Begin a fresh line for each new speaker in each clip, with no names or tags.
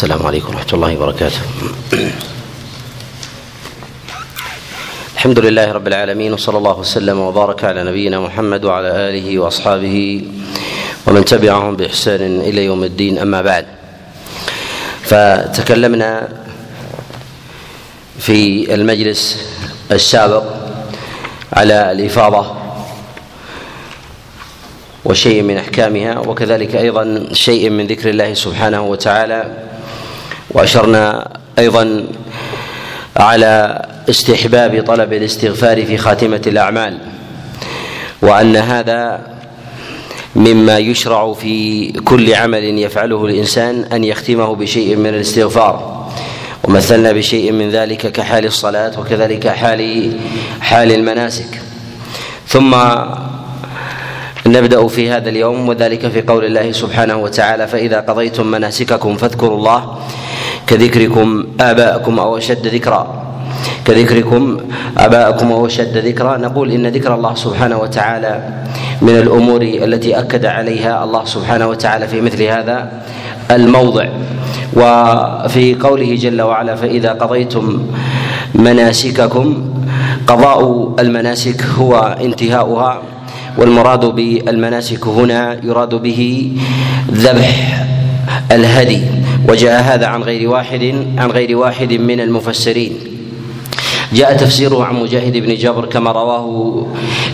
السلام عليكم ورحمة الله وبركاته. الحمد لله رب العالمين وصلى الله وسلم وبارك على نبينا محمد وعلى آله وأصحابه ومن تبعهم بإحسان إلى يوم الدين أما بعد فتكلمنا في المجلس السابق على الإفاضة وشيء من أحكامها وكذلك أيضا شيء من ذكر الله سبحانه وتعالى وأشرنا أيضا على استحباب طلب الاستغفار في خاتمة الأعمال وأن هذا مما يشرع في كل عمل يفعله الإنسان أن يختمه بشيء من الاستغفار. ومثلنا بشيء من ذلك كحال الصلاة وكذلك حال حال المناسك. ثم نبدأ في هذا اليوم وذلك في قول الله سبحانه وتعالى فإذا قضيتم مناسككم فاذكروا الله كذكركم آباءكم أو أشد ذكرا. كذكركم آباءكم أو أشد ذكرا. نقول إن ذكر الله سبحانه وتعالى من الأمور التي أكد عليها الله سبحانه وتعالى في مثل هذا الموضع. وفي قوله جل وعلا فإذا قضيتم مناسككم قضاء المناسك هو انتهاؤها والمراد بالمناسك هنا يراد به ذبح الهدي. وجاء هذا عن غير واحد عن غير واحد من المفسرين. جاء تفسيره عن مجاهد بن جبر كما رواه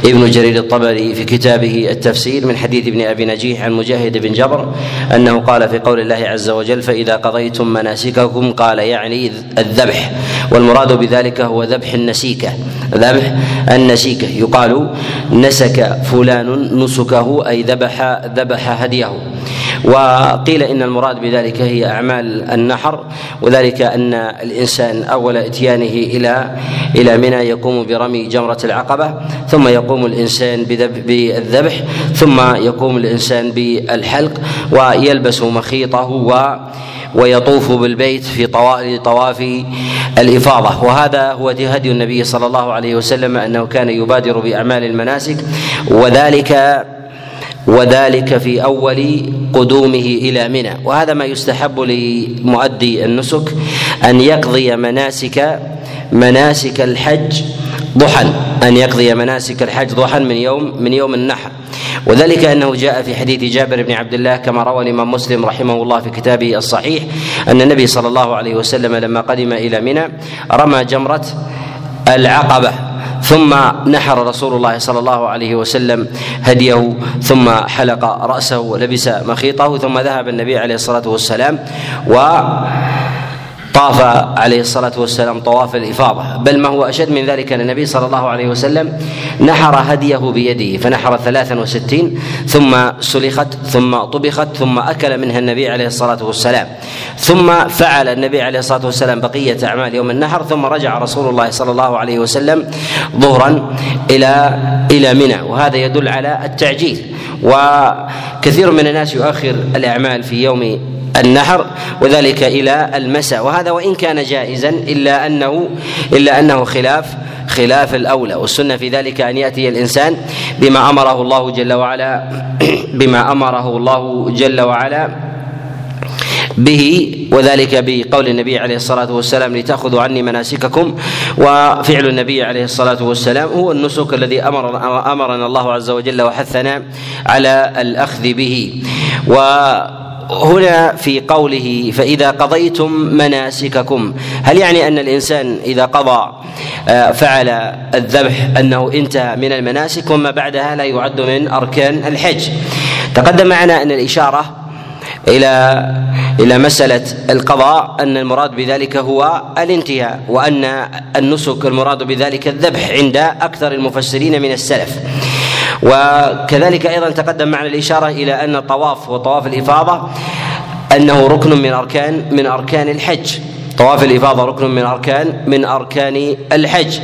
ابن جرير الطبري في كتابه التفسير من حديث ابن أبي نجيح عن مجاهد بن جبر أنه قال في قول الله عز وجل فإذا قضيتم مناسككم قال يعني الذبح والمراد بذلك هو ذبح النسيكة. ذبح النسيكة. يقال نسك فلان نسكه أي ذبح ذبح هديه. وقيل إن المراد بذلك هي أعمال النحر وذلك أن الإنسان أول إتيانه إلى إلى منى يقوم برمي جمرة العقبة ثم يقوم الإنسان بالذبح ثم يقوم الإنسان بالحلق ويلبس مخيطه و ويطوف بالبيت في طواف الإفاضة. وهذا هو هدي النبي صلى الله عليه وسلم أنه كان يبادر بأعمال المناسك وذلك وذلك في أول قدومه إلى منى. وهذا ما يستحب لمؤدي النسك أن يقضي مناسك مناسك الحج ضحى أن يقضي مناسك الحج ضحى من يوم من يوم النحر. وذلك أنه جاء في حديث جابر بن عبد الله كما روى الإمام مسلم رحمه الله في كتابه الصحيح أن النبي صلى الله عليه وسلم لما قدم إلى منى رمى جمرة العقبة. ثم نحر رسول الله صلى الله عليه وسلم هديه ثم حلق رأسه ولبس مخيطه ثم ذهب النبي عليه الصلاة والسلام و طاف عليه الصلاة والسلام طواف الإفاضة. بل ما هو أشد من ذلك أن النبي صلى الله عليه وسلم نحر هديه بيده فنحر ثلاثا وستين ثم سلخت ثم طبخت ثم أكل منها النبي عليه الصلاة والسلام. ثم فعل النبي عليه الصلاة والسلام بقية أعمال يوم النحر ثم رجع رسول الله صلى الله عليه وسلم ظهرا إلى إلى منى. وهذا يدل على التعجيل. وكثير من الناس يؤخر الأعمال في يوم النحر وذلك إلى المساء. وهذا وإن كان جائزا إلا انه إلا أنه خلاف خلاف الأولى. والسنة في ذلك أن يأتي الإنسان بما أمره الله جل وعلا بما أمره الله جل وعلا به وذلك بقول النبي عليه الصلاة والسلام لتأخذوا عني مناسككم. وفعل النبي عليه الصلاة والسلام هو النسك الذي أمر أمرنا الله عز وجل وحثنا على الأخذ به. و هنا في قوله فإذا قضيتم مناسككم. هل يعني أن الإنسان إذا قضى آه، فعل الذبح أنه انتهى من المناسك وما بعدها لا يعد من أركان الحج؟ تقدم معنا أن الإشارة إلى إلى مسألة القضاء أن المراد بذلك هو الانتهاء وأن النسك المراد بذلك الذبح عند أكثر المفسرين من السلف. وكذلك أيضا تقدم معنا الإشارة إلى أن الطواف وطواف الإفاضة أنه ركن من اركان من أركان الحج. طواف الإفاضة ركن من اركان من أركان الحج.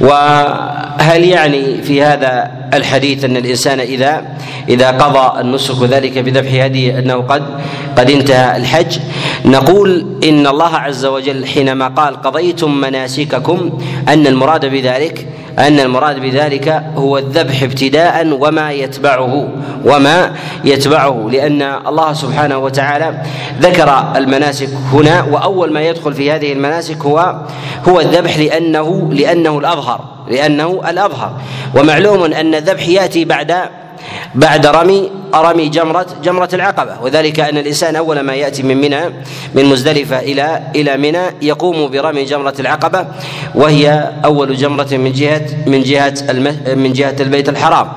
وهل يعني في هذا الحديث أن الإنسان اذا إذا قضى النسك ذلك بذبح هديه أنه قد قد انتهى الحج؟ نقول إن الله عز وجل حينما قال قضيتم مناسككم أن المراد بذلك أن المراد بذلك هو الذبح ابتداء وما يتبعه وما يتبعه لأن الله سبحانه وتعالى ذكر المناسك هنا وأول ما يدخل في هذه المناسك هو هو الذبح لأنه لأنه الأظهر لأنه الأظهر. ومعلوم أن الذبح يأتي بعد بعد رمي رمي جمرة جمرة العقبة. وذلك أن الإنسان أول ما يأتي من منى من مزدلفة إلى إلى منى يقوم برمي جمرة العقبة وهي أول جمرة من جهة من جهة من جهة البيت الحرام.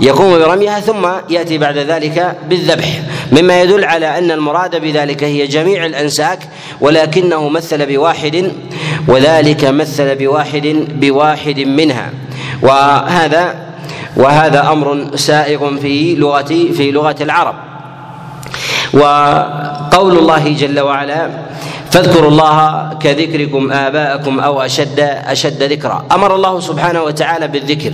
يقوم برميها ثم يأتي بعد ذلك بالذبح. مما يدل على أن المراد بذلك هي جميع الأنساك ولكنه مثل بواحد وذلك مثل بواحد بواحد منها. وهذا وهذا أمر سائغ في لغه في لغة العرب. وقول الله جل وعلا فاذكروا الله كذكركم آباءكم أو اشد أشد ذكرا. أمر الله سبحانه وتعالى بالذكر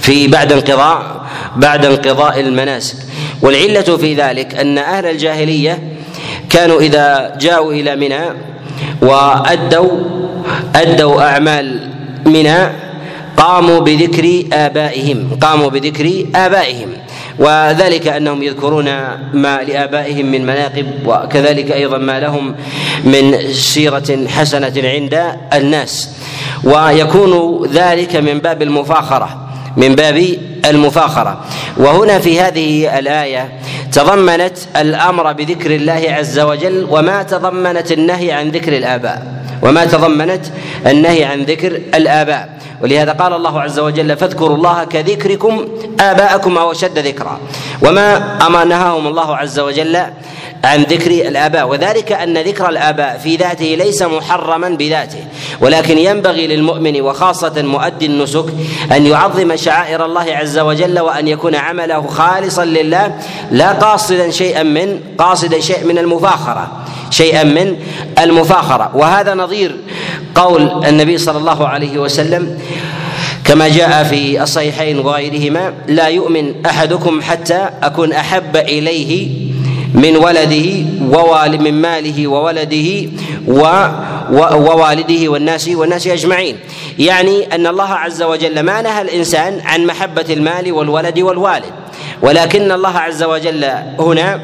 في بعد انقضاء بعد انقضاء المناسك. والعلة في ذلك أن أهل الجاهلية كانوا إذا جاءوا إلى منى وادوا أدوا أعمال منى قاموا بذكر آبائهم قاموا بذكر آبائهم. وذلك أنهم يذكرون ما لآبائهم من مناقب وكذلك أيضا ما لهم من سيرة حسنة عند الناس. ويكون ذلك من باب المفاخرة من باب المفاخرة. وهنا في هذه الآية تضمنت الأمر بذكر الله عز وجل وما تضمنت النهي عن ذكر الآباء. وما تضمنت النهي عن ذكر الآباء. ولهذا قال الله عز وجل فاذكروا الله كذكركم آباءكم أو أشد ذكرا. وما أما نهاهم الله عز وجل عن ذكر الآباء. وذلك أن ذكر الآباء في ذاته ليس محرما بذاته. ولكن ينبغي للمؤمن وخاصة مؤدي النسك أن يعظم شعائر الله عز وجل وأن يكون عمله خالصا لله لا قاصدا شيئا من قاصدا شيء من المفاخرة. شيئا من المفاخرة. وهذا نظير قول النبي صلى الله عليه وسلم كما جاء في الصحيحين وغيرهما لا يؤمن أحدكم حتى أكون أحب إليه من ولده ووال من ماله وولده و ووالده والناس والناس أجمعين. يعني أن الله عز وجل ما نهى الإنسان عن محبة المال والولد والوالد ولكن الله عز وجل هنا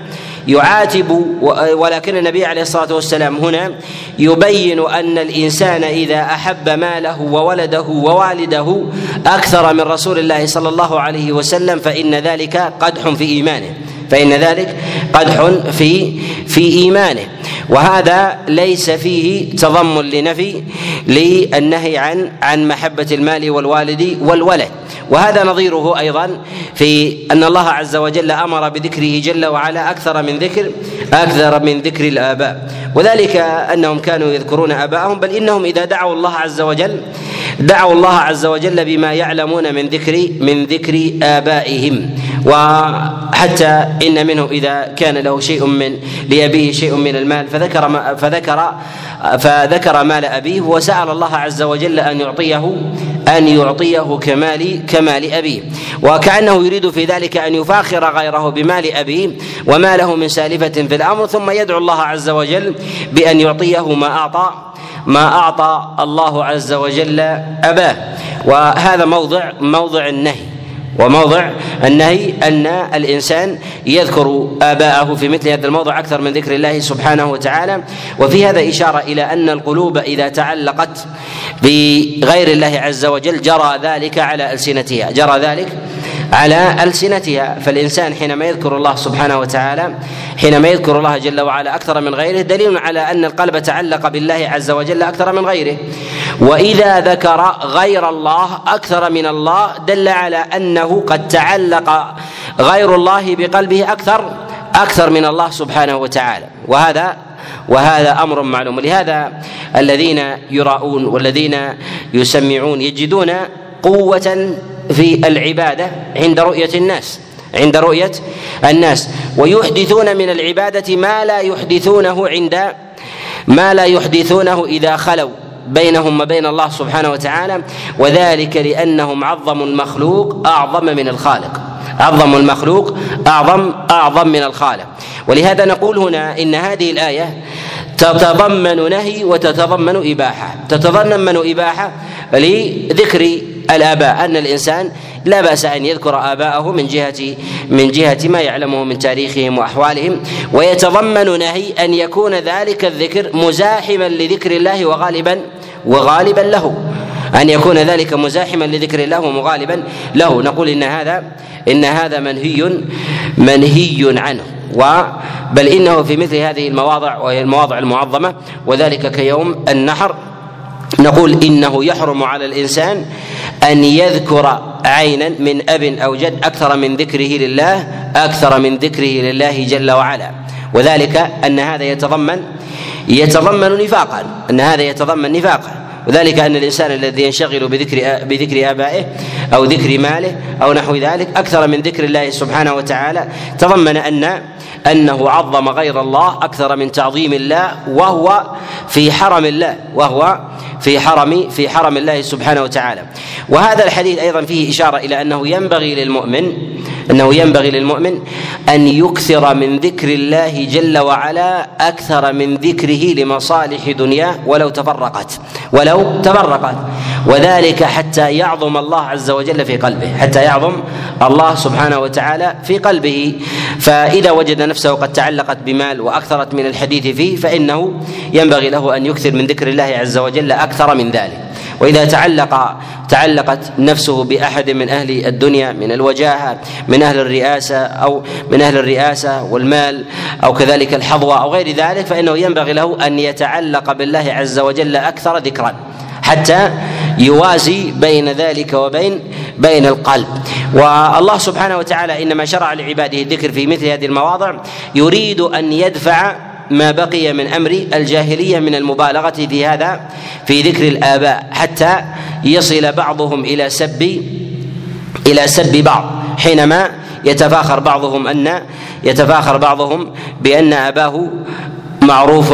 يعاتب ولكن النبي عليه الصلاة والسلام هنا يبين أن الإنسان إذا أحب ماله وولده ووالده أكثر من رسول الله صلى الله عليه وسلم فإن ذلك قدح في إيمانه فإن ذلك قدح في في إيمانه. وهذا ليس فيه تضمن لنفي للنهي عن عن محبة المال والوالد والولد. وهذا نظيره أيضا في أن الله عز وجل أمر بذكره جل وعلا أكثر من ذكر أكثر من ذكر الآباء. وذلك أنهم كانوا يذكرون آباءهم بل إنهم إذا دعوا الله عز وجل دعوا الله عز وجل بما يعلمون من ذكر من ذكر آبائهم. وحتى إن منه إذا كان له شيء من لأبيه شيء من المال فذكر ما فذكر فذكر مال أبيه وسأل الله عز وجل أن يعطيه أن يعطيه كمال كمال أبيه. وكأنه يريد في ذلك أن يفاخر غيره بمال أبيه وما له من سالفة في الأمر ثم يدعو الله عز وجل بأن يعطيه ما أعطى ما أعطى الله عز وجل أباه. وهذا موضع موضع النهي. وموضع النهي أن الإنسان يذكر آباءه في مثل هذا الموضع أكثر من ذكر الله سبحانه وتعالى. وفي هذا إشارة إلى أن القلوب إذا تعلقت بغير الله عز وجل جرى ذلك على ألسنتها جرى ذلك على ألسنتها. فالإنسان حينما يذكر الله سبحانه وتعالى حينما يذكر الله جل وعلا أكثر من غيره دليل على أن القلب تعلق بالله عز وجل أكثر من غيره. وإذا ذكر غير الله أكثر من الله دل على أنه قد تعلق غير الله بقلبه أكثر أكثر من الله سبحانه وتعالى. وهذا وهذا أمر معلوم. لهذا الذين يراؤون والذين يسمعون يجدون قوة في العبادة عند رؤية الناس عند رؤية الناس. ويحدثون من العبادة ما لا يحدثونه عند ما لا يحدثونه إذا خلوا. بينهم وبين الله سبحانه وتعالى وذلك لأنهم عظموا المخلوق أعظم من الخالق. عظموا المخلوق أعظم أعظم من الخالق. ولهذا نقول هنا إن هذه الآية تتضمن نهي وتتضمن إباحة. تتضمن إباحة لذكر الآباء أن الإنسان لا بأس أن يذكر آباءه من جهة من جهة ما يعلمه من تاريخهم وأحوالهم ويتضمن نهي أن يكون ذلك الذكر مزاحما لذكر الله وغالبا وغالبا له. أن يكون ذلك مزاحما لذكر الله ومغالبا له. نقول إن هذا إن هذا منهي منهي عنه. و بل إنه في مثل هذه المواضع وهي المواضع المعظمة وذلك كيوم النحر. نقول إنه يحرم على الإنسان أن يذكر عينا من أب أو جد أكثر من ذكره لله أكثر من ذكره لله جل وعلا. وذلك أن هذا يتضمن يتضمن نفاقا أن هذا يتضمن نفاقا. وذلك أن الإنسان الذي ينشغل بذكر بذكر آبائه أو ذكر ماله أو نحو ذلك أكثر من ذكر الله سبحانه وتعالى تضمن ان أنه عظم غير الله أكثر من تعظيم الله وهو في حرم الله وهو في حرم في حرم الله سبحانه وتعالى. وهذا الحديث أيضا فيه إشارة إلى أنه ينبغي للمؤمن أنه ينبغي للمؤمن أن يكثر من ذكر الله جل وعلا أكثر من ذكره لمصالح دنياه ولو تفرقت. ولو تفرقت. وذلك حتى يعظم الله عز وجل في قلبه. حتى يعظم الله سبحانه وتعالى في قلبه. فإذا وجد نفسه قد تعلقت بمال وأكثرت من الحديث فيه فإنه ينبغي له أن يكثر من ذكر الله عز وجل أكثر من ذلك. وإذا تعلق تعلقت نفسه بأحد من أهل الدنيا من الوجاهة من أهل الرئاسة أو من أهل الرئاسة والمال أو كذلك الحظوة أو غير ذلك فإنه ينبغي له أن يتعلق بالله عز وجل أكثر ذكرا حتى يوازي بين ذلك وبين بين القلب. والله سبحانه وتعالى إنما شرع لعباده الذكر في مثل هذه المواضع يريد أن يدفع ما بقي من أمر الجاهلية من المبالغة في هذا في ذكر الآباء حتى يصل بعضهم إلى سب إلى سب بعض حينما يتفاخر بعضهم أن يتفاخر بعضهم بأن أباه معروف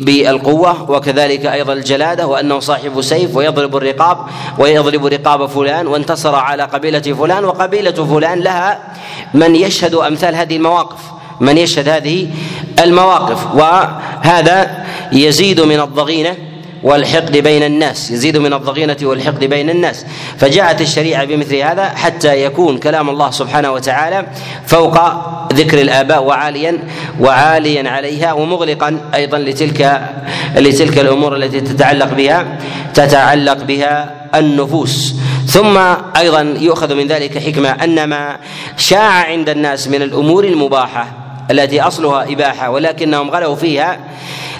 بالقوة وكذلك أيضا الجلادة وأنه صاحب سيف ويضرب الرقاب ويضرب رقاب فلان وانتصر على قبيلة فلان وقبيلة فلان لها من يشهد أمثال هذه المواقف. من يشهد هذه المواقف وهذا يزيد من الضغينة والحقد بين الناس يزيد من الضغينة والحقد بين الناس. فجاءت الشريعة بمثل هذا حتى يكون كلام الله سبحانه وتعالى فوق ذكر الآباء وعاليا وعاليا عليها ومغلقا أيضا لتلك لتلك الأمور التي تتعلق بها تتعلق بها النفوس. ثم أيضا يؤخذ من ذلك حكمة أن ما شاع عند الناس من الأمور المباحة التي أصلها إباحة ولكنهم غلوا فيها.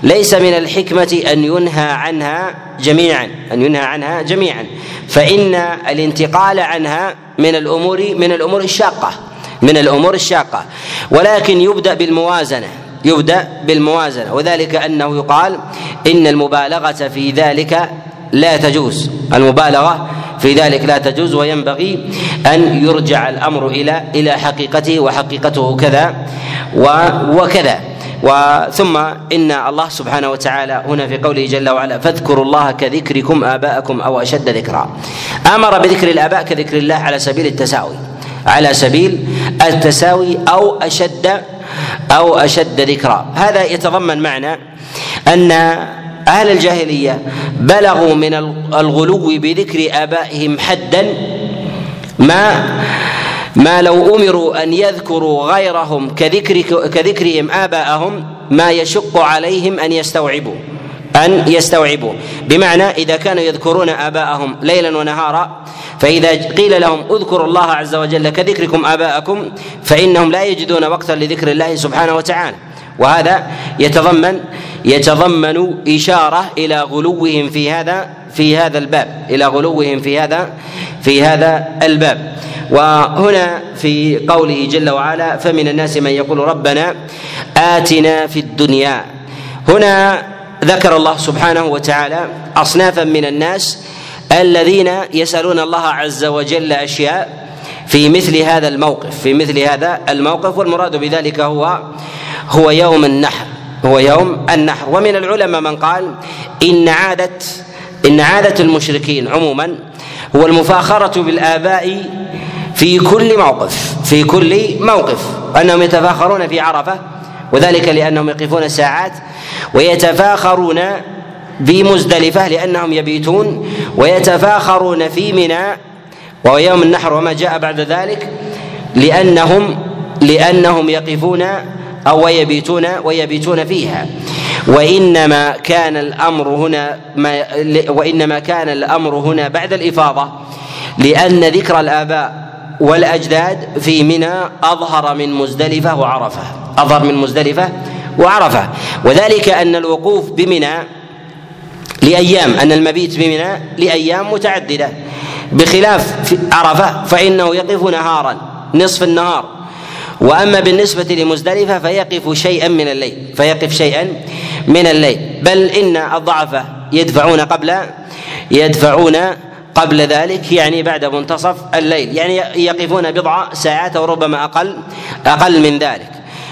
ليس من الحكمة أن ينهى عنها جميعا أن ينهى عنها جميعا. فإن الانتقال عنها من الأمور من الأمور الشاقة من الأمور الشاقة. ولكن يبدأ بالموازنة يبدأ بالموازنة. وذلك أنه يقال إن المبالغة في ذلك لا تجوز. المبالغة في ذلك لا تجوز وينبغي أن يرجع الأمر إلى إلى حقيقته وحقيقته كذا وكذا. وثم إن الله سبحانه وتعالى هنا في قوله جل وعلا فاذكروا الله كذكركم آباءكم أو أشد ذكرا. آمر بذكر الآباء كذكر الله على سبيل التساوي. على سبيل التساوي أو أشد أو أشد ذكرا. هذا يتضمن معنى أن أهل الجاهلية بلغوا من الغلو بذكر آبائهم حدا ما ما لو أمروا أن يذكروا غيرهم كذكر كذكرهم آباءهم ما يشق عليهم أن يستوعبوا أن يستوعبوا. بمعنى إذا كانوا يذكرون آباءهم ليلا ونهارا فإذا قيل لهم اذكروا الله عز وجل كذكركم آباءكم فإنهم لا يجدون وقتا لذكر الله سبحانه وتعالى. وهذا يتضمن يتضمن إشارة إلى غلوهم في هذا في هذا الباب إلى غلوهم في هذا في هذا الباب. وهنا في قوله جل وعلا فمن الناس من يقول ربنا آتنا في الدنيا هنا ذكر الله سبحانه وتعالى أصنافا من الناس الذين يسألون الله عز وجل أشياء في مثل هذا الموقف في مثل هذا الموقف والمراد بذلك هو هو يوم النحر هو يوم النحر. ومن العلماء من قال إن عادة إن عادة المشركين عموما هو المفاخرة بالآباء في كل موقف في كل موقف. أنهم يتفاخرون في عرفة وذلك لأنهم يقفون ساعات ويتفاخرون بمزدلفه لأنهم يبيتون ويتفاخرون في منى وهو يوم النحر. وما جاء بعد ذلك لأنهم لأنهم يقفون أو ويبيتون ويبيتون فيها. وإنما كان الأمر هنا ما وإنما كان الأمر هنا بعد الإفاضة لأن ذكر الآباء والأجداد في منى أظهر من مزدلفة وعرفة. أظهر من مزدلفة وعرفة. وذلك أن الوقوف بمنى لأيام أن المبيت بمنى لأيام متعددة. بخلاف عرفة فإنه يقف نهارا نصف النهار. وأما بالنسبة لمزدلفة فيقف شيئا من الليل فيقف شيئا من الليل. بل إن الضعفه يدفعون قبل يدفعون قبل ذلك يعني بعد منتصف الليل. يعني يقفون بضع ساعات أو ربما أقل أقل من ذلك.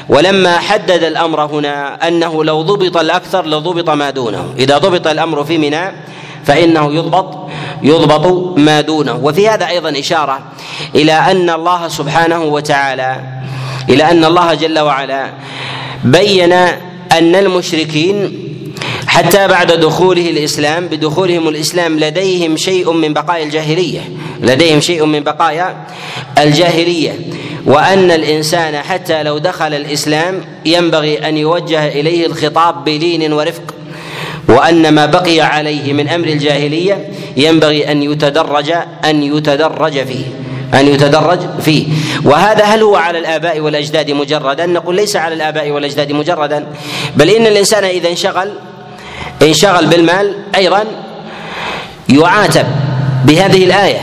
ولما حدد الأمر هنا أنه لو ضبط الأكثر لضبط ما دونه. إذا ضبط الأمر في منى فإنه يضبط يضبط ما دونه. وفي هذا أيضا إشارة إلى أن الله سبحانه وتعالى إلى أن الله جل وعلا بين أن المشركين حتى بعد دخوله الإسلام بدخولهم الإسلام لديهم شيء من بقايا الجاهلية لديهم شيء من بقايا الجاهلية. وأن الإنسان حتى لو دخل الإسلام ينبغي أن يوجه إليه الخطاب بلين ورفق. وأن ما بقي عليه من أمر الجاهلية ينبغي أن يتدرج أن يتدرج فيه. أن يتدرج فيه. وهذا هل هو على الآباء والأجداد مجردا؟ نقول ليس على الآباء والأجداد مجردا. بل إن الإنسان إذا انشغل انشغل بالمال أيضا يعاتب بهذه الآية.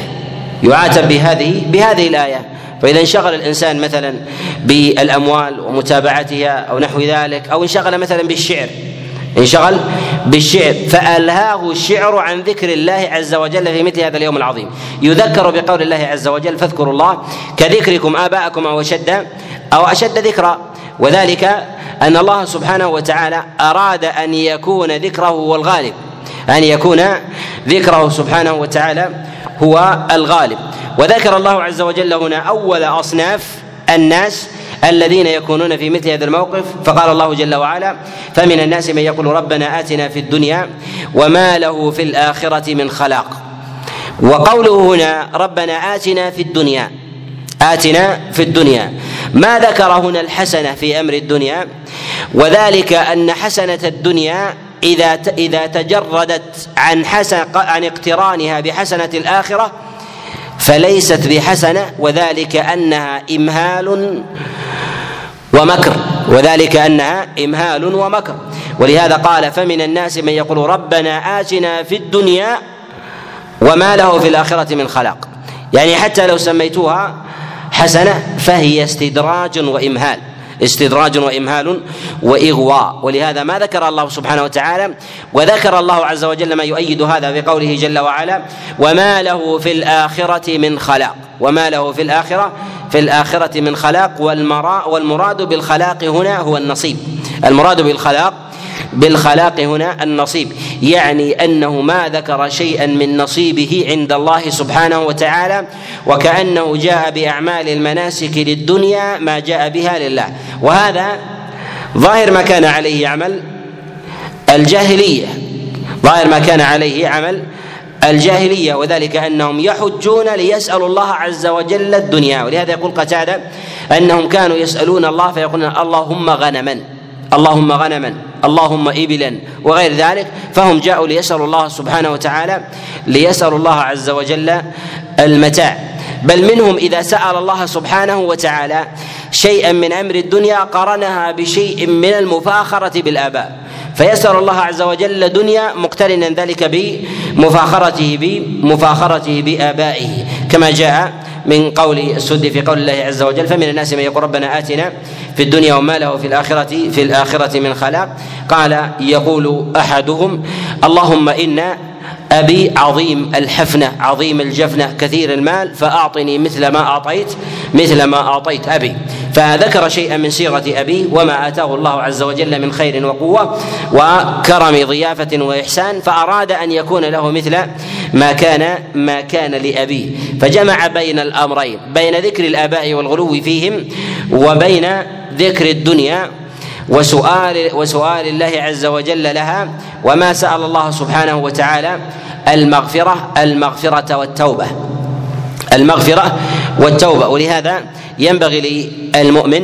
يعاتب بهذه بهذه الآية. فإذا انشغل الإنسان مثلا بالأموال ومتابعتها أو نحو ذلك أو انشغل مثلا بالشعر انشغل بالشعر. فألهاه الشعر عن ذكر الله عز وجل في مثل هذا اليوم العظيم. يذكر بقول الله عز وجل فاذكروا الله كذكركم آباءكم أو أشد أو أشد ذكرا. وذلك أن الله سبحانه وتعالى أراد أن يكون ذكره هو الغالب. أن يكون ذكره سبحانه وتعالى هو الغالب. وذكر الله عز وجل هنا أول أصناف الناس الذين يكونون في مثل هذا الموقف. فقال الله جل وعلا فمن الناس من يقول ربنا آتنا في الدنيا وما له في الآخرة من خلاق. وقوله هنا ربنا آتنا في الدنيا. آتنا في الدنيا. ما ذكر هنا الحسنة في أمر الدنيا؟ وذلك أن حسنة الدنيا إذا إذا تجردت عن حسن عن اقترانها بحسنة الآخرة فليست بحسنة وذلك أنها إمهال ومكر. وذلك أنها إمهال ومكر. ولهذا قال فمن الناس من يقول ربنا آتنا في الدنيا وما له في الآخرة من خلاق. يعني حتى لو سميتوها حسنة فهي استدراج وإمهال. استدراج وإمهال وإغواء. ولهذا ما ذكر الله سبحانه وتعالى وذكر الله عز وجل ما يؤيد هذا بقوله جل وعلا وما له في الاخره من خلاق. وما له في الاخره في الاخره من خلاق. والمراد بالخلاق هنا هو النصيب. المراد بالخلاق بالخلاق هنا النصيب. يعني أنه ما ذكر شيئا من نصيبه عند الله سبحانه وتعالى وكأنه جاء بأعمال المناسك للدنيا ما جاء بها لله. وهذا ظاهر ما كان عليه عمل الجاهلية. ظاهر ما كان عليه عمل الجاهلية. وذلك أنهم يحجون ليسألوا الله عز وجل الدنيا. ولهذا يقول قتادة أنهم كانوا يسألون الله فيقولون اللهم غنما اللهم غنما. اللهم ابلا وغير ذلك فهم جاءوا ليسألوا الله سبحانه وتعالى ليسألوا الله عز وجل المتاع. بل منهم إذا سأل الله سبحانه وتعالى شيئا من أمر الدنيا قرنها بشيء من المفاخرة بالآباء. فيسأل الله عز وجل دنيا مقترنا ذلك بمفاخرته بمفاخرته بآبائه. كما جاء من قول السد في قول الله عز وجل فمن الناس من يقول ربنا آتنا في الدنيا وما له في الآخرة في الآخرة من خلاق قال يقول أحدهم اللهم إنا أبي عظيم الحفنة عظيم الجفنة كثير المال فأعطني مثل ما أعطيت مثل ما أعطيت أبي. فذكر شيئا من صيغة أبيه وما آتاه الله عز وجل من خير وقوة وكرم ضيافة وإحسان فأراد أن يكون له مثل ما كان ما كان لأبيه فجمع بين الأمرين بين ذكر الآباء والغلو فيهم وبين ذكر الدنيا وسؤال وسؤال الله عز وجل لها وما سأل الله سبحانه وتعالى المغفرة المغفرة والتوبة. المغفرة والتوبة. ولهذا ينبغي للمؤمن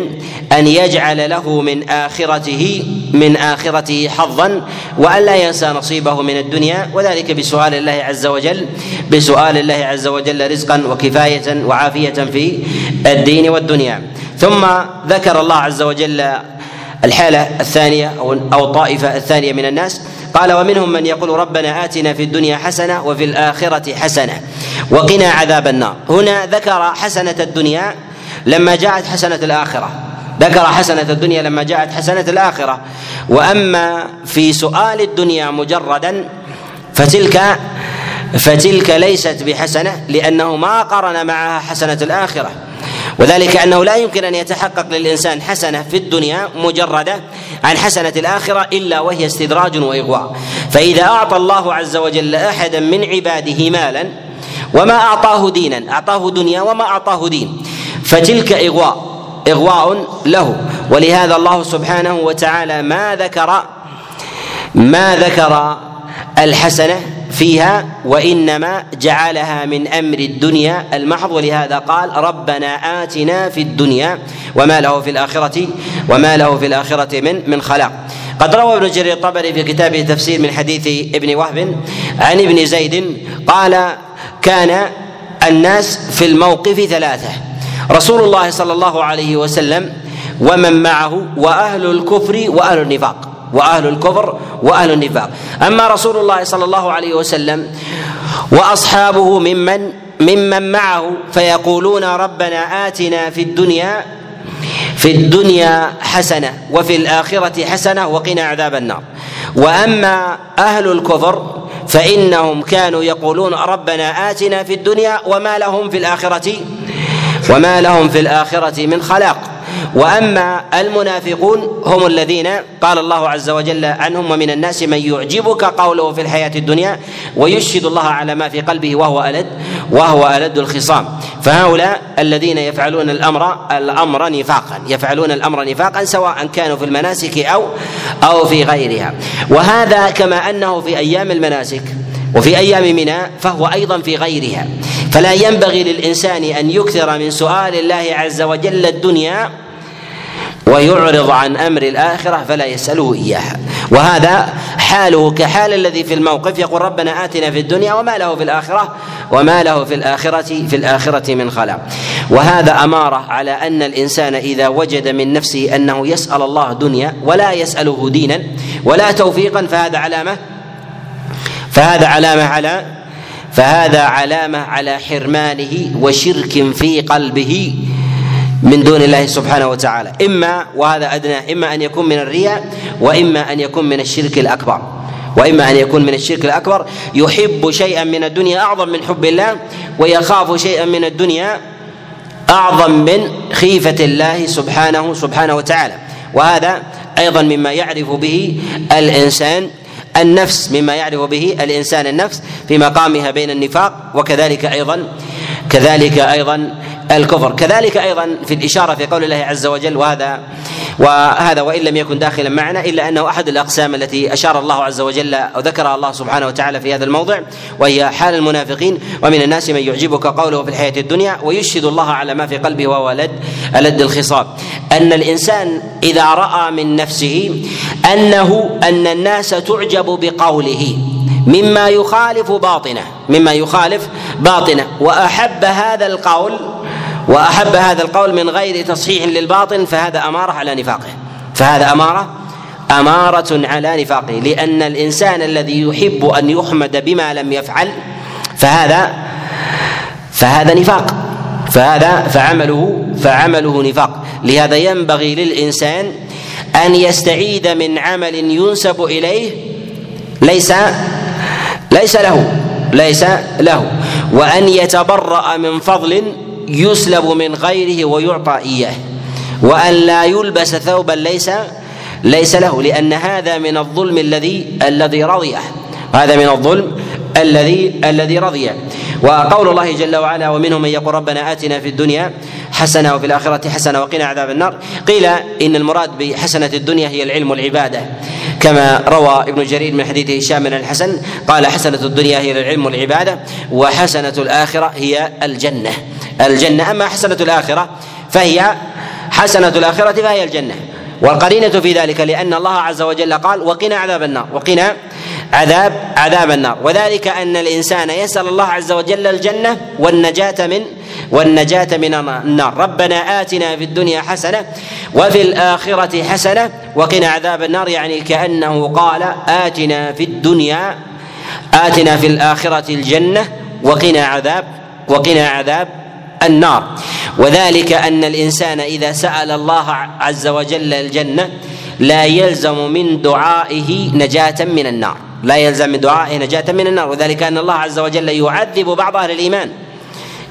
أن يجعل له من آخرته من آخرته حظا وأن لا ينسى نصيبه من الدنيا. وذلك بسؤال الله عز وجل بسؤال الله عز وجل رزقا وكفاية وعافية في الدين والدنيا. ثم ذكر الله عز وجل الحالة الثانية أو الطائفة الثانية من الناس. قال ومنهم من يقول ربنا آتنا في الدنيا حسنة وفي الآخرة حسنة وقنا عذاب النار هنا ذكر حسنة الدنيا لما جاءت حسنة الآخرة. ذكر حسنة الدنيا لما جاءت حسنة الآخرة. وأما في سؤال الدنيا مجردا فتلك فتلك ليست بحسنة لأنه ما قرن معها حسنة الآخرة. وذلك أنه لا يمكن أن يتحقق للإنسان حسنة في الدنيا مجردة عن حسنة الآخرة إلا وهي استدراج وإغواء. فإذا أعطى الله عز وجل أحدا من عباده مالا وما أعطاه دينا أعطاه دنيا وما أعطاه دين فتلك إغواء إغواء له. ولهذا الله سبحانه وتعالى ما ذكر ما ذكر الحسنة فيها وإنما جعلها من أمر الدنيا المحض ولهذا قال ربنا آتنا في الدنيا وما له في الآخرة وما له في الآخرة من من خلاق. قد روى ابن جرير الطبري في كتابه تفسير من حديث ابن وهب عن ابن زيد قال كان الناس في الموقف ثلاثة رسول الله صلى الله عليه وسلم ومن معه وأهل الكفر وأهل النفاق. وأهل الكفر وأهل النفاق. أما رسول الله صلى الله عليه وسلم وأصحابه ممن ممن معه فيقولون ربنا آتنا في الدنيا في الدنيا حسنة وفي الآخرة حسنة وقنا عذاب النار. وأما أهل الكفر فإنهم كانوا يقولون ربنا آتنا في الدنيا وما لهم في الاخره وما لهم في الآخرة من خلاق. وأما المنافقون هم الذين قال الله عز وجل عنهم ومن الناس من يعجبك قوله في الحياة الدنيا ويشهد الله على ما في قلبه وهو ألد وهو ألد الخصام. فهؤلاء الذين يفعلون الأمر الأمر نفاقا يفعلون الأمر نفاقا سواء كانوا في المناسك أو أو في غيرها. وهذا كما أنه في أيام المناسك وفي أيام منى فهو أيضا في غيرها. فلا ينبغي للإنسان أن يكثر من سؤال الله عز وجل الدنيا ويعرض عن أمر الآخرة فلا يسأله إياها. وهذا حاله كحال الذي في الموقف يقول ربنا آتنا في الدنيا وما له في الآخرة وما له في الاخره في الآخرة من خلاق. وهذا أمارة على أن الإنسان إذا وجد من نفسه أنه يسأل الله دنيا ولا يسأله دينا ولا توفيقا فهذا علامه فهذا علامة على فهذا علامة على حرمانه وشرك في قلبه من دون الله سبحانه وتعالى. إما وهذا أدنى إما أن يكون من الرياء وإما أن يكون من الشرك الأكبر. وإما أن يكون من الشرك الأكبر. يحب شيئا من الدنيا أعظم من حب الله ويخاف شيئا من الدنيا أعظم من خيفة الله سبحانه سبحانه وتعالى. وهذا أيضا مما يعرف به الإنسان النفس مما يعرف به الإنسان النفس في مقامها بين النفاق وكذلك أيضا كذلك أيضا الكفر. كذلك أيضا في الإشارة في قول الله عز وجل وهذا وهذا وإن لم يكن داخلا معنا إلا أنه أحد الأقسام التي أشار الله عز وجل أو ذكرها الله سبحانه وتعالى في هذا الموضع وهي حال المنافقين ومن الناس من يعجبك قوله في الحياة الدنيا ويشهد الله على ما في قلبه وهو لد ألد الخصام. أن الإنسان إذا رأى من نفسه انه أن الناس تعجب بقوله مما يخالف باطنه مما يخالف باطنه. وأحب هذا القول وأحب هذا القول من غير تصحيح للباطن فهذا أمارة على نفاقه. فهذا أمارة أمارة على نفاقه. لأن الإنسان الذي يحب أن يحمد بما لم يفعل فهذا فهذا نفاق. فهذا فعمله فعمله نفاق. لهذا ينبغي للإنسان أن يستعيد من عمل ينسب إليه ليس ليس له ليس له. وأن يتبرأ من فضل يسلب من غيره ويعطى إياه. وأن لا يلبس ثوبا ليس ليس له لأن هذا من الظلم الذي الذي رضيه هذا من الظلم الذي الذي رضي. وقول الله جل وعلا ومنهم من يقول ربنا آتنا في الدنيا حسنة وفي الآخرة حسنة وقنا عذاب النار. قيل إن المراد بحسنة الدنيا هي العلم والعبادة. كما روى ابن جرير من حديث هشام بن الحسن قال حسنة الدنيا هي العلم والعبادة وحسنة الآخرة هي الجنة. الجنة. أما حسنة الآخرة فهي حسنة الآخرة فهي الجنة. والقرينة في ذلك لأن الله عز وجل قال وقنا عذاب النار. وقنا عذاب عذاب النار. وذلك أن الإنسان يسأل الله عز وجل الجنة والنجاة من والنجاة من النار. ربنا آتنا في الدنيا حسنة وفي الآخرة حسنة وقنا عذاب النار. يعني كأنه قال آتنا في الدنيا آتنا في الآخرة الجنة وقنا عذاب وقنا عذاب النار. وذلك أن الإنسان إذا سأل الله عز وجل الجنة لا يلزم من دعائه نجاة من النار. لا يلزم من دعائه نجاة من النار. وذلك أن الله عز وجل يعذب بعض أهل الإيمان.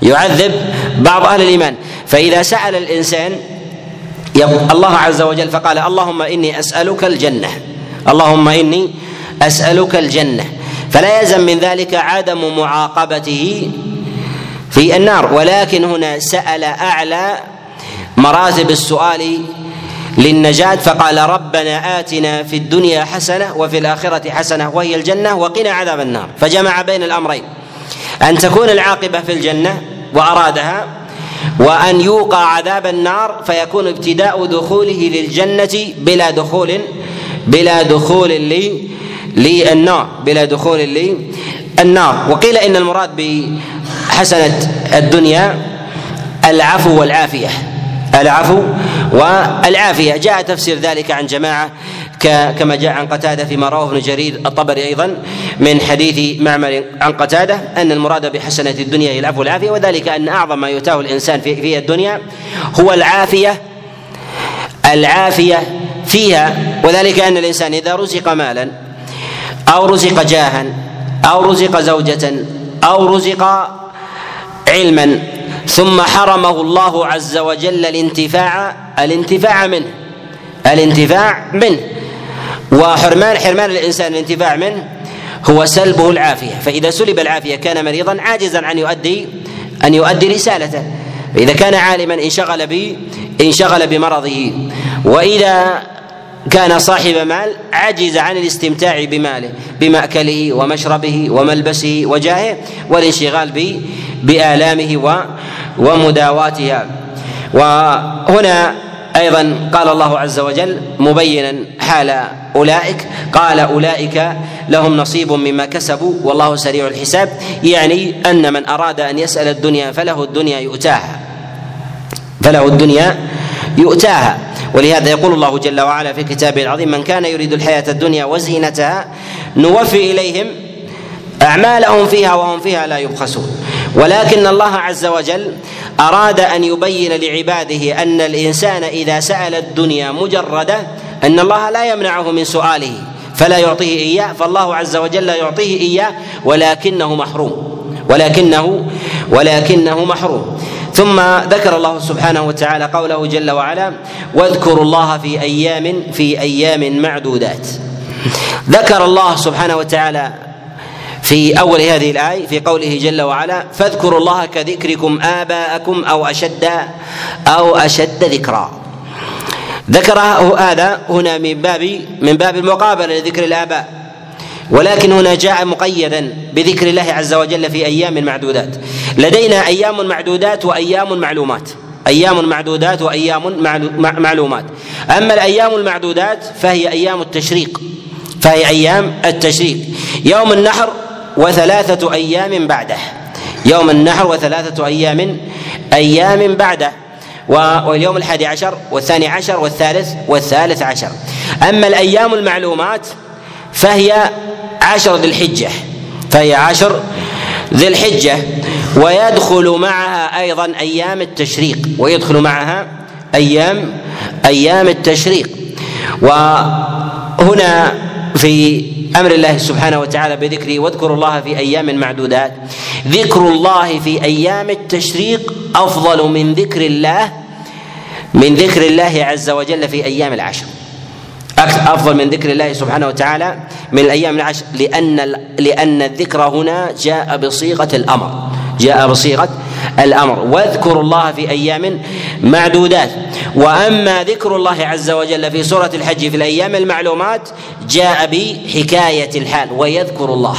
يعذب بعض أهل الإيمان. فإذا سأل الإنسان الله عز وجل فقال اللهم إني أسألك الجنة. اللهم إني أسألك الجنة. فلا يلزم من ذلك عدم معاقبته في النار. ولكن هنا سأل أعلى مراتب السؤال للنجاة فقال ربنا آتنا في الدنيا حسنة وفي الآخرة حسنة وهي الجنة وقنا عذاب النار. فجمع بين الأمرين أن تكون العاقبة في الجنة وأرادها وأن يوقع عذاب النار فيكون ابتداء دخوله للجنة بلا دخول بلا دخول لي للنار بلا دخول للنار. وقيل إن المراد حسنة الدنيا العفو والعافية. العفو والعافية. جاء تفسير ذلك عن جماعة كما جاء عن قتادة فيما رواه ابن جرير الطبري أيضا من حديث معمر عن قتادة أن المراد بحسنة الدنيا هي العفو والعافية وذلك أن أعظم ما يؤتاه الإنسان في, في الدنيا هو العافية العافية فيها وذلك أن الإنسان إذا رزق مالا أو رزق جاها أو رزق زوجة أو رزق علما ثم حرمه الله عز وجل الانتفاع الانتفاع منه الانتفاع منه. وحرمان حرمان الإنسان الانتفاع منه هو سلبه العافية. فإذا سلب العافية كان مريضا عاجزا عن يؤدي أن يؤدي رسالته. فإذا كان عالما انشغل ب انشغل بمرضه. وإذا كان صاحب مال عجز عن الاستمتاع بماله بمأكله ومشربه وملبسه وجاهه والانشغال بآلامه ومداواتها وهنا أيضا قال الله عز وجل مبينا حال أولئك قال أولئك لهم نصيب مما كسبوا والله سريع الحساب يعني أن من أراد أن يسأل الدنيا فله الدنيا يؤتاها فله الدنيا يؤتاها. ولهذا يقول الله جل وعلا في كتابه العظيم من كان يريد الحياة الدنيا وزينتها نوفي إليهم أعمالهم فيها وهم فيها لا يبخسون. ولكن الله عز وجل أراد أن يبين لعباده أن الإنسان إذا سأل الدنيا مجردة أن الله لا يمنعه من سؤاله فلا يعطيه إياه فالله عز وجل يعطيه إياه ولكنه محروم ولكنه ولكنه محروم. ثم ذكر الله سبحانه وتعالى قوله جل وعلا واذكروا الله في أيام في أيام معدودات. ذكر الله سبحانه وتعالى في أول هذه الآية في قوله جل وعلا فاذكروا الله كذكركم آباءكم أو اشد أو أشد ذكرا. ذكره هذا هنا من باب من باب المقابلة لذكر الآباء. ولكن هنا جاء مقيدا بذكر الله عز وجل في أيام معدودات. لدينا أيام معدودات وأيام معلومات. أيام معدودات وأيام معلومات. أما الأيام المعدودات فهي أيام التشريق. فهي أيام التشريق. يوم النحر وثلاثة أيام بعده. يوم النحر وثلاثة أيام أيام بعده. واليوم الحادي عشر والثاني عشر والثالث والثالث عشر. أما الأيام المعلومات فهي عشر ذي الحجة. فهي عشر ذي الحجة. ويدخل معها أيضا أيام التشريق. ويدخل معها أيام أيام التشريق. وهنا في أمر الله سبحانه وتعالى بذكره واذكروا الله في أيام معدودات. ذكر الله في أيام التشريق أفضل من ذكر الله من ذكر الله عز وجل في أيام العشر. أفضل من ذكر الله سبحانه وتعالى من الأيام العشر لأن لأن الذكر هنا جاء بصيغة الأمر جاء بصيغة الأمر. واذكروا الله في أيام معدودات. وأما ذكر الله عز وجل في سورة الحج في الأيام المعلومات جاء بحكاية الحال ويذكر الله.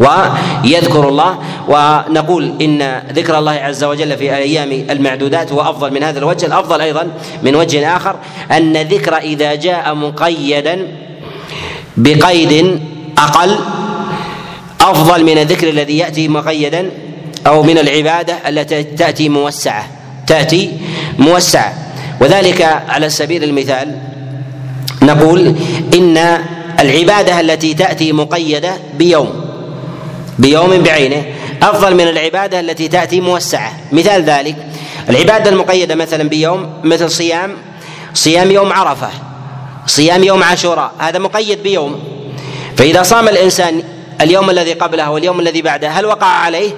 ويذكر الله ونقول إن ذكر الله عز وجل في الأيام المعدودات هو أفضل من هذا الوجه. الأفضل أيضا من وجه آخر أن الذكر إذا جاء مقيدا بقيد أقل أفضل من الذكر الذي يأتي مقيدا أو من العبادة التي تأتي موسعة تأتي موسعة. وذلك على سبيل المثال نقول إن العبادة التي تأتي مقيدة بيوم. بيوم بعينه. أفضل من العبادة التي تأتي موسعة. مثال ذلك العبادة المقيدة مثلا بيوم مثل صيام صيام يوم عرفة صيام يوم عاشوراء. هذا مقيد بيوم. فإذا صام الإنسان اليوم الذي قبله واليوم الذي بعده هل وقع عليه؟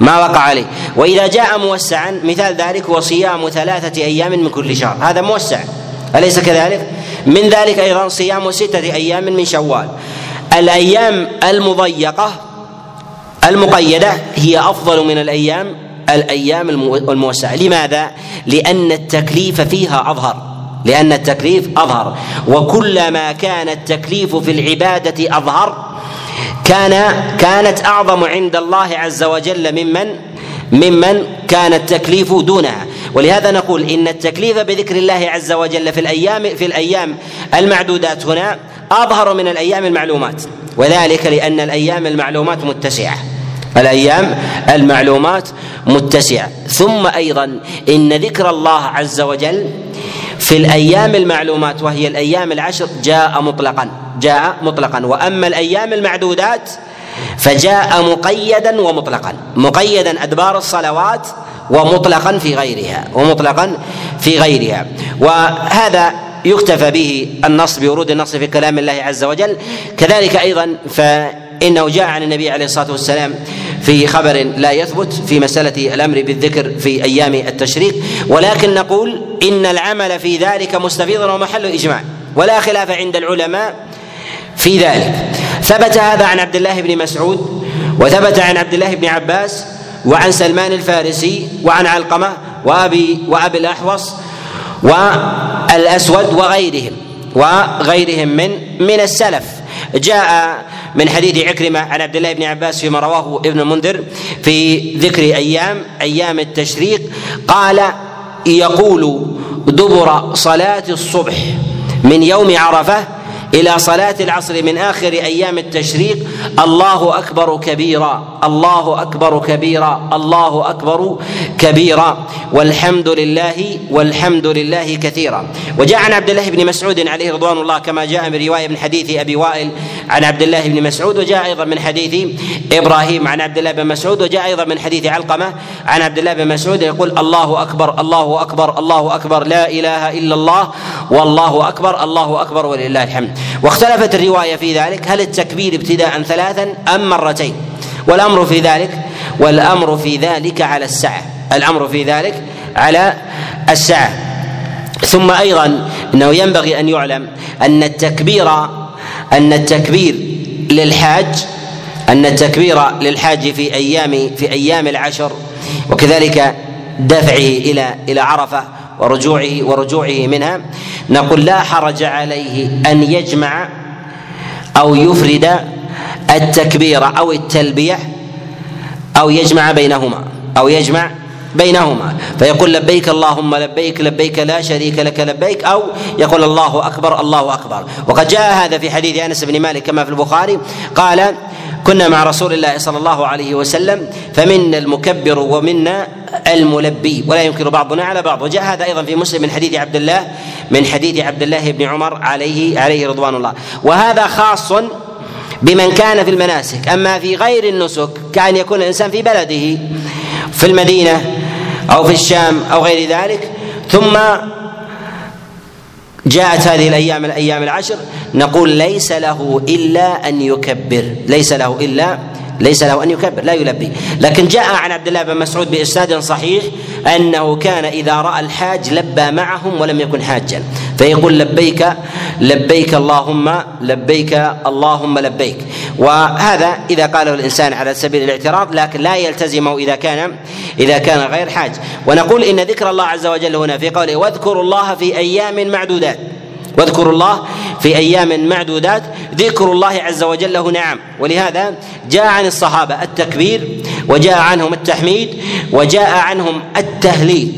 ما وقع عليه. وإذا جاء موسعا مثال ذلك هو صيام ثلاثة أيام من كل شهر. هذا موسع. أليس كذلك؟ من ذلك أيضا صيام ستة أيام من شوال. الأيام المضيقة المقيدة هي أفضل من الأيام الأيام الموسعة لماذا؟ لأن التكليف فيها أظهر لأن التكليف أظهر. وكلما كان التكليف في العبادة أظهر كان كانت أعظم عند الله عز وجل ممن ممن كان التكليف دونها ولهذا نقول إن التكليف بذكر الله عز وجل في الأيام في الأيام المعدودات هنا أظهر من الأيام المعلومات. وذلك لأن الأيام المعلومات متسعة. الأيام المعلومات متسعة. ثم أيضا إن ذكر الله عز وجل في الأيام المعلومات وهي الأيام العشر جاء مطلقا جاء مطلقا. وأما الأيام المعدودات فجاء مقيدا ومطلقا. مقيدا أدبار الصلوات ومطلقا في غيرها ومطلقا في غيرها. وهذا يكتفى به النص بورود النص في كلام الله عز وجل. كذلك أيضا فإنه جاء عن النبي عليه الصلاة والسلام في خبر لا يثبت في مسألة الأمر بالذكر في أيام التشريق. ولكن نقول إن العمل في ذلك مستفيض ومحل إجماع. ولا خلاف عند العلماء في ذلك. ثبت هذا عن عبد الله بن مسعود وثبت عن عبد الله بن عباس وعن سلمان الفارسي وعن علقمة وأبي وأبي الأحوص والأسود وغيرهم وغيرهم من من السلف. جاء من حديث عكرمة عن عبد الله بن عباس فيما رواه ابن المنذر في ذكر أيام أيام التشريق قال يقول دبر صلاة الصبح من يوم عرفة إلى صلاة العصر من آخر أيام التشريق الله أكبر كبيرا الله أكبر كبيرا الله أكبر كبيرا. والحمد لله والحمد لله كثيرا. وجاء عن عبد الله بن مسعود عليه رضوان الله كما جاء من رواية من حديث أبي وائل عن عبد الله بن مسعود وجاء أيضا من حديث إبراهيم عن عبد الله بن مسعود وجاء أيضا من حديث علقمة عن عبد الله بن مسعود يقول الله أكبر الله أكبر الله أكبر لا إله إلا الله والله أكبر الله أكبر ولله الحمد. واختلفت الرواية في ذلك هل التكبير ابتداء ثلاثا أم مرتين؟ والأمر في ذلك والأمر في ذلك على السعه الأمر في ذلك على السعه ثم أيضا إنه ينبغي أن يعلم أن التكبير أن التكبير للحاج أن التكبير للحاج في أيام في أيام العشر وكذلك دفعه إلى إلى عرفة ورجوعه ورجوعه منها نقول لا حرج عليه أن يجمع أو يفرد التكبير أو التلبية أو يجمع بينهما أو يجمع بينهما. فيقول لبيك اللهم لبيك لبيك لا شريك لك لبيك أو يقول الله أكبر الله أكبر. وقد جاء هذا في حديث أنس بن مالك كما في البخاري. قال كنا مع رسول الله صلى الله عليه وسلم فمنا المكبر ومنا الملبي. ولا ينكر بعضنا على بعض. وجاء هذا أيضا في مسلم من حديث عبد الله من حديث عبد الله بن عمر عليه عليه رضوان الله. وهذا خاص بمن كان في المناسك. أما في غير النسك كأن يكون الإنسان في بلده في المدينة أو في الشام أو غير ذلك. ثم جاءت هذه الأيام الأيام العشر نقول ليس له إلا أن يكبر. ليس له إلا ليس له أن يكبر لا يلبي. لكن جاء عن عبد الله بن مسعود بإسناد صحيح أنه كان إذا رأى الحاج لبى معهم ولم يكن حاجا. فيقول لبيك لبيك اللهم لبيك اللهم لبيك. وهذا إذا قاله الإنسان على سبيل الاعتراض لكن لا يلتزمه إذا كان إذا كان غير حاج. ونقول إن ذكر الله عز وجل هنا في قوله واذكروا الله في أيام معدودات. واذكروا الله في أيام معدودات. ذكر الله عز وجل له نعم. ولهذا جاء عن الصحابة التكبير وجاء عنهم التحميد وجاء عنهم التهليل.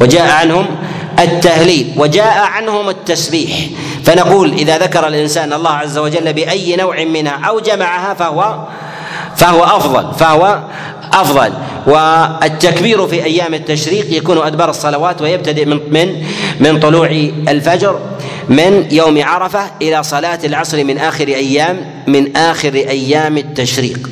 وجاء عنهم التهليل وجاء عنهم التسبيح. فنقول إذا ذكر الإنسان الله عز وجل بأي نوع منها أو جمعها فهو فهو أفضل فهو أفضل. والتكبير في أيام التشريق يكون أدبار الصلوات ويبتدئ من من من طلوع الفجر من يوم عرفة إلى صلاة العصر من آخر أيام من آخر أيام التشريق.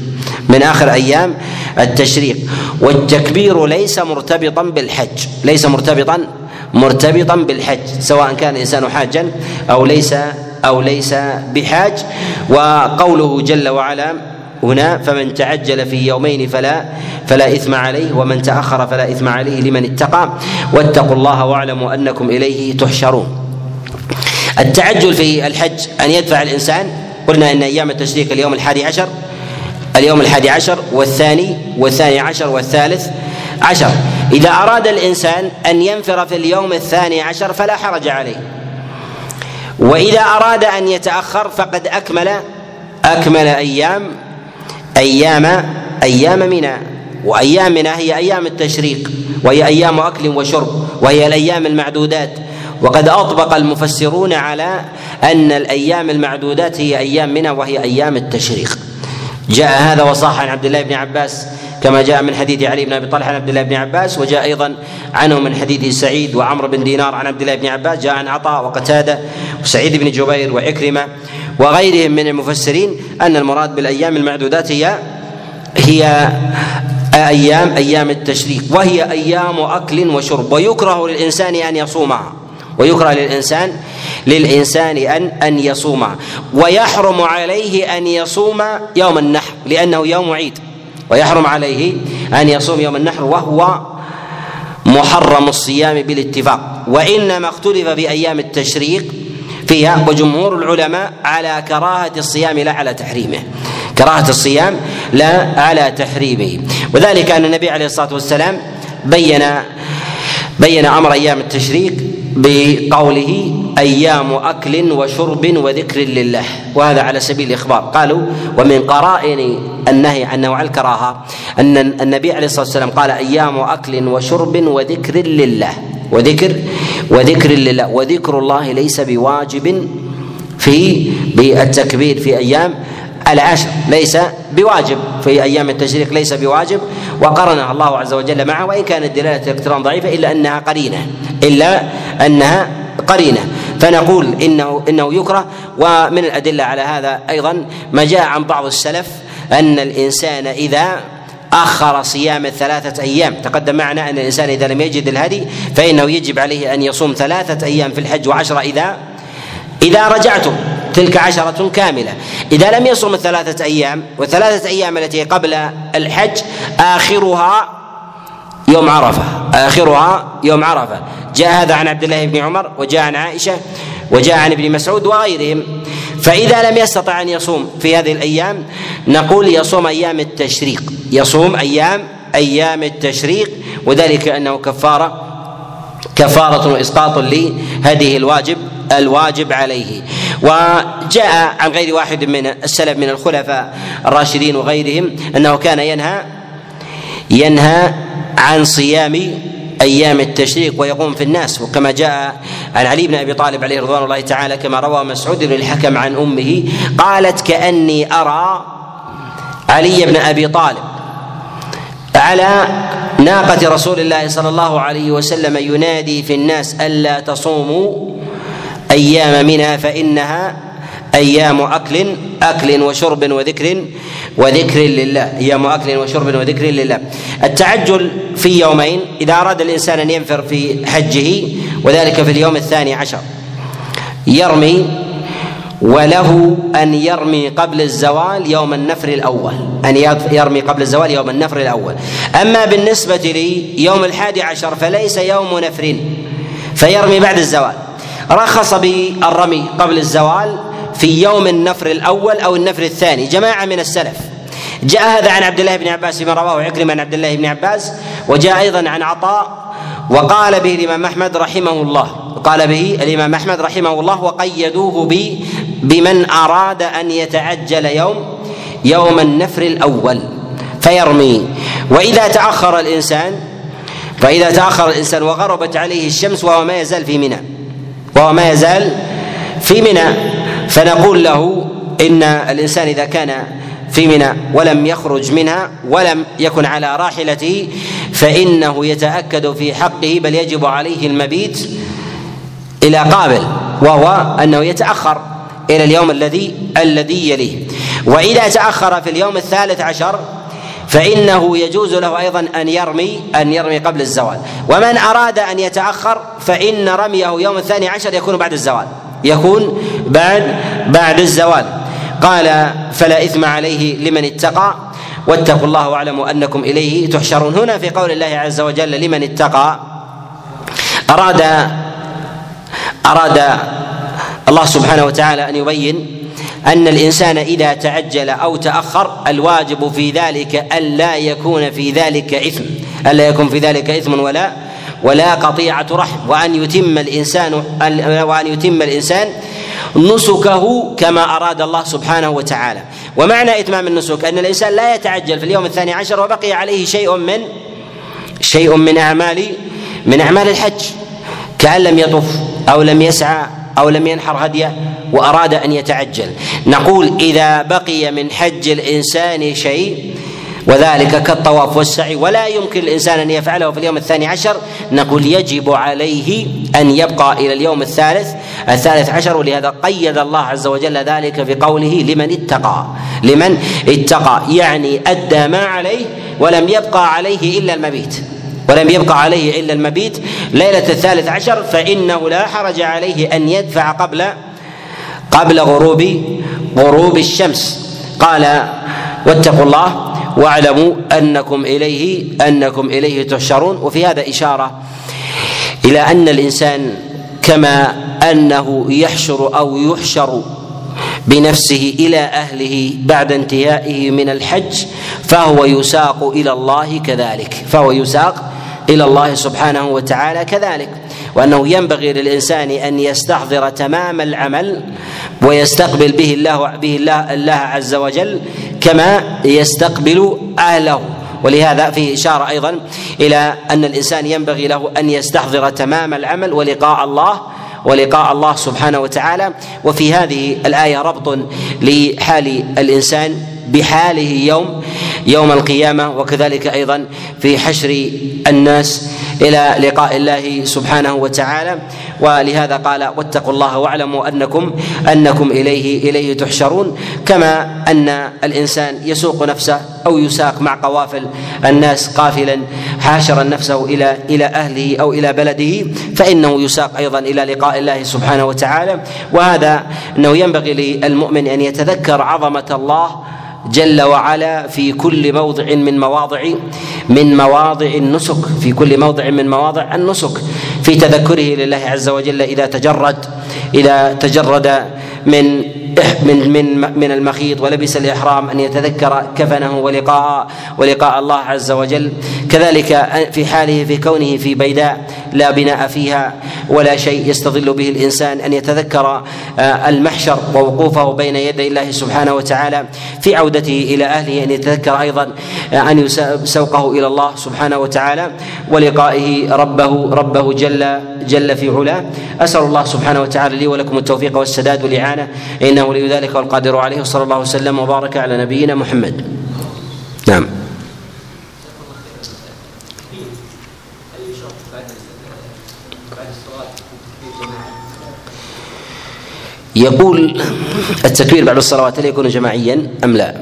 من آخر أيام التشريق. والتكبير ليس مرتبطا بالحج ليس مرتبطا مرتبطا بالحج سواء كان الانسان حاجا أو ليس أو ليس بحاج. وقوله جل وعلا هنا فمن تعجل في يومين فلا فلا إثم عليه ومن تأخر فلا إثم عليه لمن اتقى. واتقوا الله واعلموا أنكم إليه تحشرون. التعجل في الحج أن يدفع الإنسان. قلنا إن أيام التشريك اليوم الحادي عشر اليوم الحادي عشر والثاني والثاني عشر والثالث. عشر. إذا أراد الإنسان أن ينفر في اليوم الثاني عشر فلا حرج عليه. وإذا أراد أن يتأخر فقد أكمل أكمل أيام أيام أيام منى. وأيام منى هي أيام التشريق وهي أيام أكل وشرب وهي الأيام المعدودات. وقد أطبق المفسرون على أن الأيام المعدودات هي أيام منى وهي أيام التشريق. جاء هذا وصح عن عبد الله بن عباس كما جاء من حديث علي بن أبي طلحة عن عبد الله بن عباس وجاء أيضا عنه من حديث سعيد وعمرو بن دينار عن عبد الله بن عباس جاء عن عطاء وقتادة وسعيد بن جبير وعكرمه وغيرهم من المفسرين أن المراد بالأيام المعدودات هي هي أيام أيام التشريق وهي أيام أكل وشرب ويكره للإنسان أن يصومها ويكره للإنسان للإنسان أن أن يصوم ويحرم عليه أن يصوم يوم النحر لأنه يوم عيد. ويحرم عليه أن يصوم يوم النحر وهو محرم الصيام بالاتفاق. وإنما اختلف في أيام التشريق فيها وجمهور العلماء على كراهة الصيام لا على تحريمه. كراهة الصيام لا على تحريمه. وذلك أن النبي عليه الصلاة والسلام بين بين أمر أيام التشريق بقوله أيام أكل وشرب وذكر لله. وهذا على سبيل الإخبار. قالوا ومن قرائن النهي عنه على الكراهة أن النبي عليه الصلاة والسلام قال أيام أكل وشرب وذكر لله. وذكر وذكر لله. وذكر الله ليس بواجب في بالتكبير في أيام العشر. ليس بواجب. في أيام التشريق ليس بواجب. وقرنها الله عز وجل معه. وإن كانت دلالة الاقتران ضعيفة إلا أنها قرينة. إلا أنها قرينة. فنقول انه إنه يكره. ومن الأدلة على هذا أيضا ما جاء عن بعض السلف أن الإنسان إذا أخر صيام الثلاثه أيام تقدم معنا أن الإنسان إذا لم يجد الهدي فإنه يجب عليه أن يصوم ثلاثة أيام في الحج وعشرة اذا إذا رجعتم تلك عشرة كاملة. إذا لم يصم الثلاثة أيام والثلاثة أيام التي قبل الحج آخرها يوم عرفة آخرها يوم عرفة. جاء هذا عن عبد الله بن عمر وجاء عن عائشة وجاء عن ابن مسعود وغيرهم. فإذا لم يستطع أن يصوم في هذه الأيام نقول يصوم أيام التشريق. يصوم أيام أيام التشريق وذلك أنه كفارة كفارة وإسقاط لهذه الواجب الواجب عليه. وجاء عن غير واحد من السلف من الخلفاء الراشدين وغيرهم أنه كان ينهى ينهى عن صيام أيام التشريق ويقوم في الناس وكما جاء عن علي بن أبي طالب عليه رضوان الله تعالى كما روى مسعود بن الحكم عن أمه قالت كأني أرى علي بن أبي طالب على ناقة رسول الله صلى الله عليه وسلم ينادي في الناس ألا تصوموا أيام منها فإنها أيام أكل أكل وشرب وذكر وذكر لله أيام أكل وشرب وذكر لله. التعجل في يومين إذا أراد الإنسان أن ينفر في حجه وذلك في اليوم الثاني عشر. يرمي وله أن يرمي قبل الزوال يوم النفر الأول. أن يرمي قبل الزوال يوم النفر الأول. أما بالنسبة لي يوم الحادي عشر فليس يوم نفر فيرمي بعد الزوال. رخص بالرمي قبل الزوال في يوم النفر الأول أو النفر الثاني. جماعة من السلف. جاء هذا عن عبد الله بن عباس فيما رواه عكرمة عن عبد الله بن عباس وجاء أيضا عن عطاء وقال به الإمام أحمد رحمه الله. قال به الإمام أحمد رحمه الله وقيدوه ب بمن أراد أن يتعجل يوم يوم النفر الأول. فيرمي وإذا تأخر الإنسان فإذا تأخر الإنسان وغربت عليه الشمس وهو ما يزال في منى. وهو ما يزال في منى. فنقول له إن الإنسان إذا كان في منى ولم يخرج منها ولم يكن على راحلته فإنه يتأكد في حقه بل يجب عليه المبيت إلى قابل وهو أنه يتأخر إلى اليوم الذي الذي يليه. وإذا تأخر في اليوم الثالث عشر فإنه يجوز له أيضا أن يرمي أن يرمي قبل الزوال. ومن أراد أن يتأخر فإن رميه يوم الثاني عشر يكون بعد الزوال. يكون بعد بعد الزوال. قال فلا إثم عليه لمن اتقى. واتقوا الله واعلموا أنكم إليه تحشرون. هنا في قول الله عز وجل لمن اتقى. أراد أراد الله سبحانه وتعالى أن يبين أن الإنسان إذا تعجل أو تأخر الواجب في ذلك الا يكون في ذلك إثم الا يكون في ذلك إثم ولا ولا قطيعة رحم وأن يتم الإنسان وأن يتم الإنسان نسكه كما أراد الله سبحانه وتعالى. ومعنى إتمام النسك أن الإنسان لا يتعجل في اليوم الثاني عشر وبقي عليه شيء من شيء من أعمال من أعمال الحج. كأن لم يطف أو لم يسعى أو لم ينحر هديه وأراد أن يتعجل. نقول إذا بقي من حج الإنسان شيء وذلك كالطواف والسعي. ولا يمكن الإنسان أن يفعله في اليوم الثاني عشر. نقول يجب عليه أن يبقى إلى اليوم الثالث. الثالث عشر. ولهذا قيد الله عز وجل ذلك في قوله لمن اتقى. لمن اتقى. يعني أدى ما عليه ولم يبقى عليه إلا المبيت. ولم يبقى عليه إلا المبيت. ليلة الثالث عشر. فإنه لا حرج عليه أن يدفع قبل قبل غروب غروب الشمس. قال واتقوا الله واعلموا أنكم اليه أنكم إليه تحشرون. وفي هذا إشارة إلى أن الإنسان كما أنه يحشر أو يحشر بنفسه إلى أهله بعد انتهائه من الحج فهو يساق إلى الله كذلك. فهو يساق إلى الله سبحانه وتعالى كذلك. وأنه ينبغي للإنسان أن يستحضر تمام العمل ويستقبل به الله به الله الله عز وجل كما يستقبل أهله. ولهذا فيه إشارة أيضا إلى أن الإنسان ينبغي له أن يستحضر تمام العمل ولقاء الله ولقاء الله سبحانه وتعالى. وفي هذه الآية ربط لحال الإنسان بحاله يوم يوم القيامة وكذلك أيضا في حشر الناس إلى لقاء الله سبحانه وتعالى. ولهذا قال واتقوا الله واعلموا انكم أنكم اليه إليه تحشرون. كما أن الإنسان يسوق نفسه أو يساق مع قوافل الناس قافلا حاشرا نفسه إلى إلى أهله أو إلى بلده فإنه يساق أيضا إلى لقاء الله سبحانه وتعالى. وهذا أنه ينبغي للمؤمن أن يتذكر عظمة الله جل وعلا في كل موضع من مواضع من مواضع النسك في كل موضع من مواضع النسك. في تذكره لله عز وجل إذا تجرد إذا تجرد من من من من المخيط ولبس الإحرام أن يتذكر كفنه ولقاء ولقاء الله عز وجل. كذلك في حاله في كونه في بيداء لا بناء فيها ولا شيء يستظل به الإنسان أن يتذكر آه، المحشر ووقوفه بين يدي الله سبحانه وتعالى في عودته إلى أهله أن يتذكر أيضا آه، أن سوقه إلى الله سبحانه وتعالى ولقائه ربه ربه جل جل في علاه. أسأل الله سبحانه وتعالى لي ولكم التوفيق والسداد والإعانة. إنه ولي ذلك والقادر عليه. وصلى الله وسلم وبارك على نبينا محمد. نعم. يقول التكبير بعد الصلوات هل يكون جماعيا أم لا؟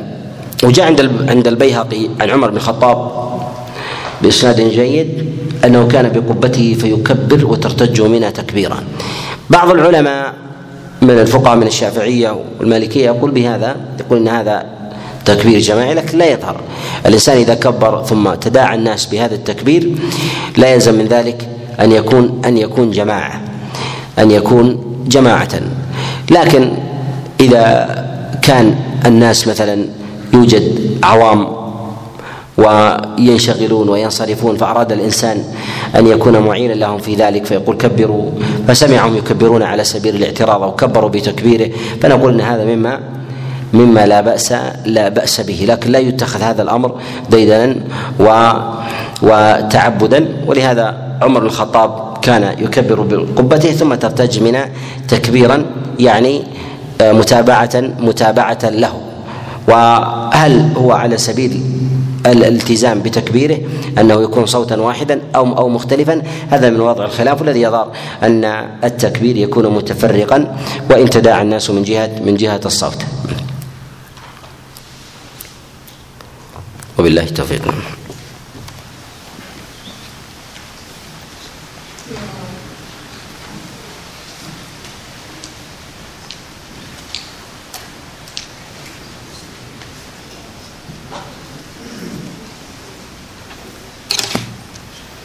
وجاء عند عند البيهقي عن عمر بن الخطاب بإسناد جيد أنه كان بقبته فيكبر وترتج منها تكبيرا. بعض العلماء من الفقهاء من الشافعية والمالكية يقول بهذا يقول إن هذا تكبير جماعي لكن لا يظهر الإنسان إذا كبر ثم تداعى الناس بهذا التكبير لا يلزم من ذلك أن يكون أن يكون جماعة أن يكون جماعة لكن إذا كان الناس مثلا يوجد عوام وينشغلون وينصرفون فأراد الإنسان أن يكون معينا لهم في ذلك فيقول كبروا فسمعهم يكبرون على سبيل الاعتراض أو كبروا بتكبيره فنقول أن هذا مما مما لا بأس لا بأس به لكن لا يتخذ هذا الأمر ديدنا و وتعبدا ولهذا عمر الخطاب كان يكبر بقبته ثم ترتج من تكبيرا يعني آه، متابعة متابعة له. وهل هو على سبيل الالتزام بتكبيره أنه يكون صوتا واحدا أو أو مختلفا؟ هذا من وضع الخلاف والذي يظهر أن التكبير يكون متفرقا وإن تداعى الناس من جهة من جهة الصوت. وبالله التوفيق.